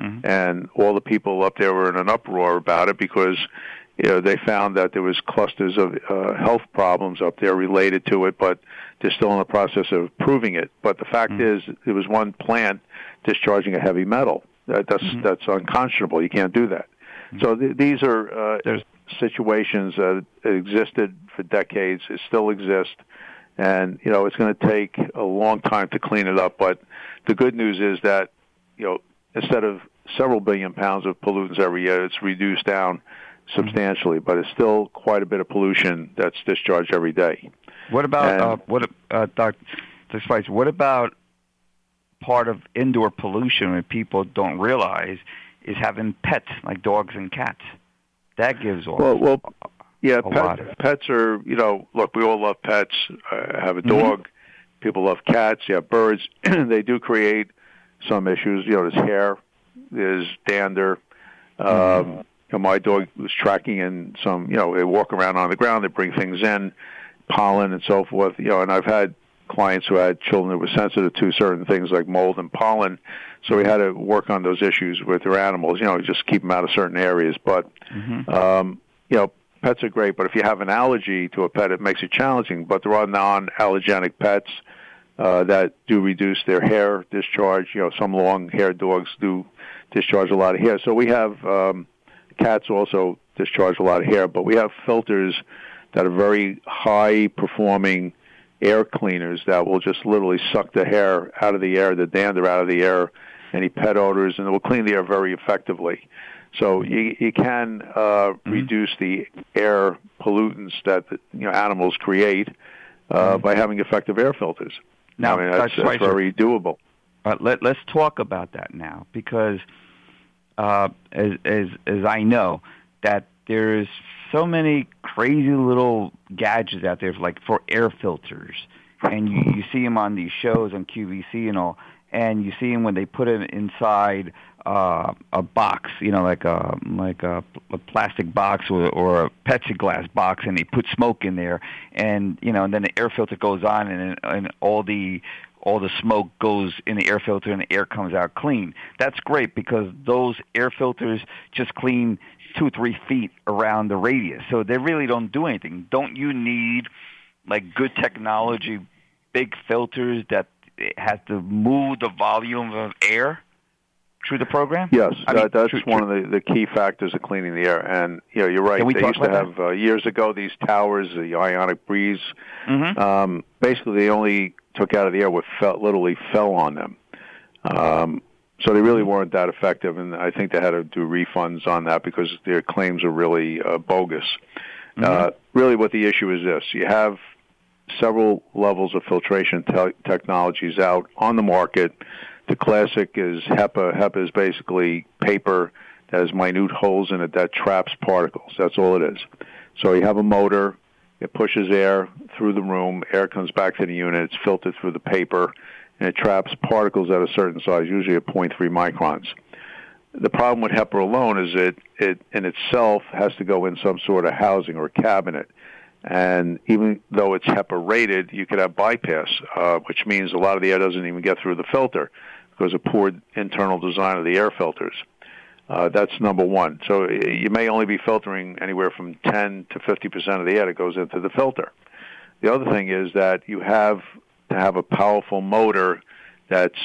mm-hmm. and all the people up there were in an uproar about it because you know they found that there was clusters of uh, health problems up there related to it, but they're still in the process of proving it. But the fact mm-hmm. is, there was one plant discharging a heavy metal. That, that's mm-hmm. that's unconscionable. You can't do that. Mm-hmm. So th- these are uh, There's situations that existed for decades, it still exist, and you know it's going to take a long time to clean it up. But the good news is that you know instead of several billion pounds of pollutants every year, it's reduced down substantially, but it's still quite a bit of pollution that's discharged every day. What about and, uh, what, uh, Dr. Spicer? What about part of indoor pollution that people don't realize is having pets like dogs and cats? That gives off. Well, well, yeah, pet, pets are you know look, we all love pets. I have a mm-hmm. dog. Mm-hmm. People love cats. You have birds. they do create some issues. You know, there's hair, there's dander. Um, mm-hmm. you know, my dog was tracking in some, you know, they walk around on the ground, they bring things in, pollen and so forth, you know, and I've had clients who had children that were sensitive to certain things like mold and pollen. So we had to work on those issues with their animals, you know, just keep them out of certain areas. But, mm-hmm. um, you know, pets are great, but if you have an allergy to a pet, it makes it challenging. But there are non-allergenic pets uh, that do reduce their hair discharge. You know, some long-haired dogs do discharge a lot of hair. So we have um, cats also discharge a lot of hair, but we have filters that are very high-performing air cleaners that will just literally suck the hair out of the air, the dander out of the air, any pet odors, and it will clean the air very effectively. So you, you can uh, mm-hmm. reduce the air pollutants that you know animals create uh, mm-hmm. by having effective air filters. Now, I mean, that's, that's very doable. But let, let's talk about that now, because uh, as, as as I know that there's so many crazy little gadgets out there, like for air filters, and you, you see them on these shows on QVC and all, and you see them when they put it inside uh, a box, you know, like a like a, a plastic box or, or a Plexiglas box, and they put smoke in there, and you know, and then the air filter goes on, and and all the all the smoke goes in the air filter and the air comes out clean. That's great because those air filters just clean two three feet around the radius, so they really don't do anything. Don't you need like good technology, big filters that has to move the volume of air? through the program? Yes, I mean, that's through, one through, of the, the key factors of cleaning the air. And you know, you're right. They used to have uh, years ago these towers, the ionic breeze. Mm-hmm. Um, basically, they only took out of the air what fell, literally fell on them. Um, so they really weren't that effective, and I think they had to do refunds on that because their claims are really uh, bogus. Mm-hmm. Uh, really, what the issue is this: you have several levels of filtration te- technologies out on the market the classic is HEPA. HEPA is basically paper that has minute holes in it that traps particles. That's all it is. So you have a motor, it pushes air through the room, air comes back to the unit, it's filtered through the paper, and it traps particles at a certain size, usually at 0.3 microns. The problem with HEPA alone is it, it in itself has to go in some sort of housing or cabinet. And even though it's HEPA rated, you could have bypass, uh, which means a lot of the air doesn't even get through the filter because of poor internal design of the air filters. Uh, that's number one. So you may only be filtering anywhere from 10 to 50 percent of the air that goes into the filter. The other thing is that you have to have a powerful motor that's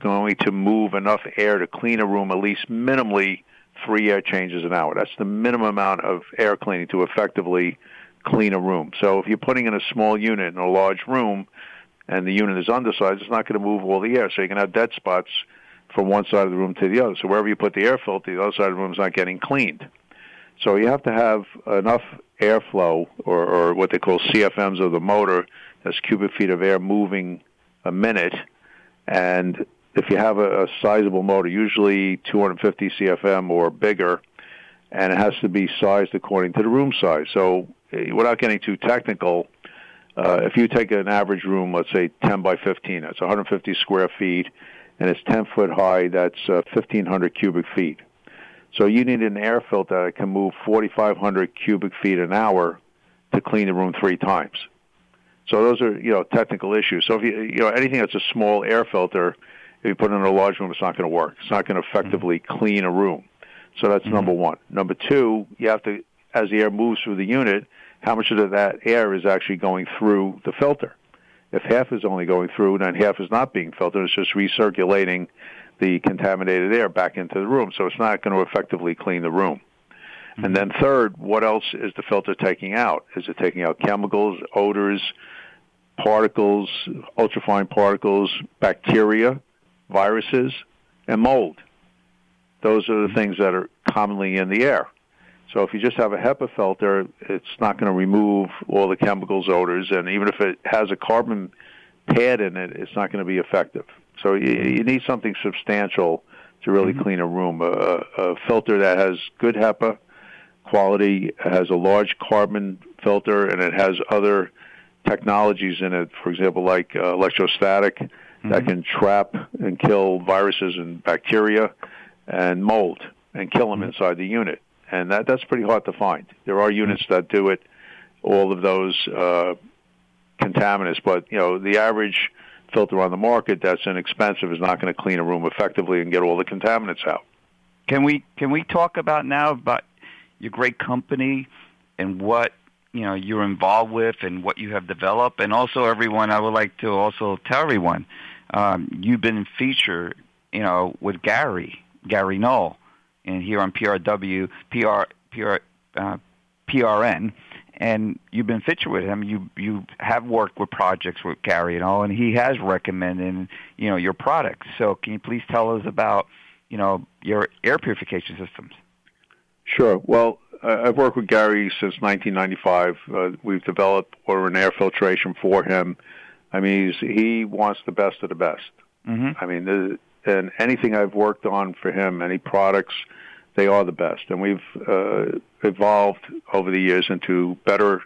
going to move enough air to clean a room at least minimally three air changes an hour. That's the minimum amount of air cleaning to effectively clean a room. So if you're putting in a small unit in a large room, and the unit is undersized, it's not going to move all the air. So you can have dead spots from one side of the room to the other. So wherever you put the air filter, the other side of the room is not getting cleaned. So you have to have enough airflow, or, or what they call CFMs of the motor, that's cubic feet of air moving a minute. And if you have a, a sizable motor, usually 250 CFM or bigger, and it has to be sized according to the room size. So without getting too technical, uh, if you take an average room, let's say 10 by 15, that's 150 square feet, and it's 10 foot high, that's uh, 1,500 cubic feet. So you need an air filter that can move 4,500 cubic feet an hour to clean the room three times. So those are you know technical issues. So if you you know anything that's a small air filter, if you put it in a large room, it's not going to work. It's not going to effectively mm-hmm. clean a room. So that's mm-hmm. number one. Number two, you have to as the air moves through the unit, how much of that air is actually going through the filter. If half is only going through, then half is not being filtered. It's just recirculating the contaminated air back into the room, so it's not going to effectively clean the room. Mm-hmm. And then third, what else is the filter taking out? Is it taking out chemicals, odors, particles, ultrafine particles, bacteria, viruses, and mold? Those are the things that are commonly in the air. So if you just have a HEPA filter, it's not going to remove all the chemicals, odors, and even if it has a carbon pad in it, it's not going to be effective. So you, you need something substantial to really mm-hmm. clean a room. A, a filter that has good HEPA quality, has a large carbon filter, and it has other technologies in it, for example, like uh, electrostatic, mm-hmm. that can trap and kill viruses and bacteria and mold and kill them mm-hmm. inside the unit and that that's pretty hard to find. There are units that do it, all of those uh, contaminants, but you know the average filter on the market that's inexpensive is not going to clean a room effectively and get all the contaminants out. Can we can we talk about now about your great company and what you know you're involved with and what you have developed, and also everyone. I would like to also tell everyone um, you've been featured, you know, with Gary Gary Null, and here on PRW PR PR uh, PRN, and you've been featured with him. You you have worked with projects with Gary and all, and he has recommended you know your products. So can you please tell us about you know your air purification systems? Sure. Well, I've worked with Gary since 1995. Uh, we've developed water and air filtration for him. I mean, he's, he wants the best of the best. Mm-hmm. I mean, and anything I've worked on for him, any products, they are the best. And we've uh, evolved over the years into better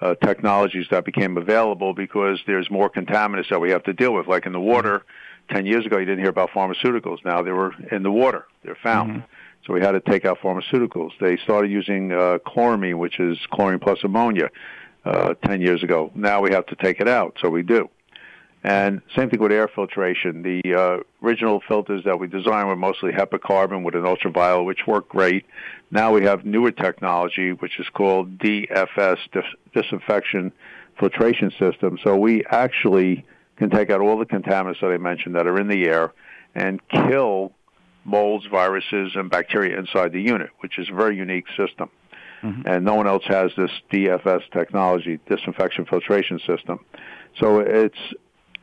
uh, technologies that became available because there's more contaminants that we have to deal with. Like in the water, 10 years ago, you didn't hear about pharmaceuticals. Now they were in the water. They're found. Mm-hmm. So we had to take out pharmaceuticals. They started using uh, chloramine, which is chlorine plus ammonia, uh, 10 years ago. Now we have to take it out, so we do. And same thing with air filtration. The uh, original filters that we designed were mostly HEPA carbon with an ultraviolet, which worked great. Now we have newer technology, which is called DFS, dis- disinfection filtration system. So we actually can take out all the contaminants that I mentioned that are in the air and kill molds, viruses, and bacteria inside the unit, which is a very unique system. Mm-hmm. And no one else has this DFS technology, disinfection filtration system. So it's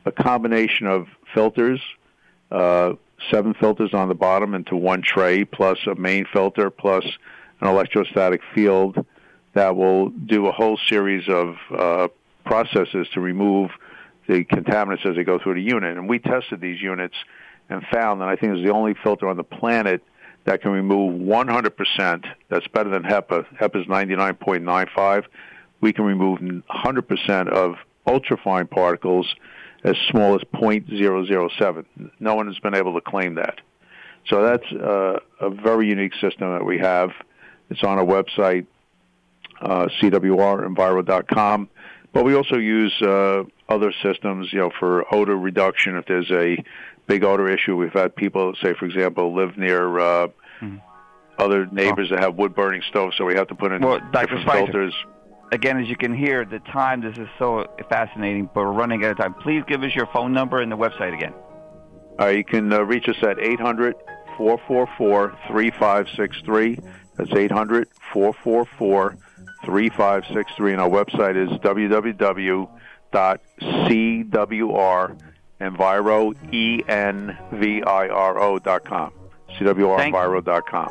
a combination of filters, uh, seven filters on the bottom into one tray, plus a main filter, plus an electrostatic field that will do a whole series of uh, processes to remove the contaminants as they go through the unit. And we tested these units and found that I think is the only filter on the planet that can remove 100%. That's better than HEPA. HEPA is 99.95. We can remove 100% of ultrafine particles as small as 0.007. No one has been able to claim that. So that's uh, a very unique system that we have. It's on our website, uh, cwrenviro.com. But we also use uh, other systems, you know, for odor reduction. If there's a big odor issue. We've had people, say, for example, live near uh, mm. other neighbors oh. that have wood burning stoves, so we have to put in well, different filters. Again, as you can hear, the time, this is so fascinating, but we're running out of time. Please give us your phone number and the website again. Uh, you can uh, reach us at 800 444 3563. That's 800 444 3563. And our website is www.cwr.com Enviro, E-N-V-I-R-O dot com. CWRenviro dot com.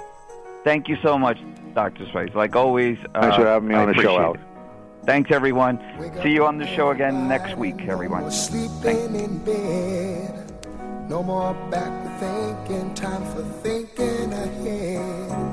Thank you so much, Dr. Spicer. Like always, thanks uh, for having me on the show, Al. Thanks, everyone. See you on the show again next week, everyone. Sleeping in bed. No more back thinking, time for thinking ahead.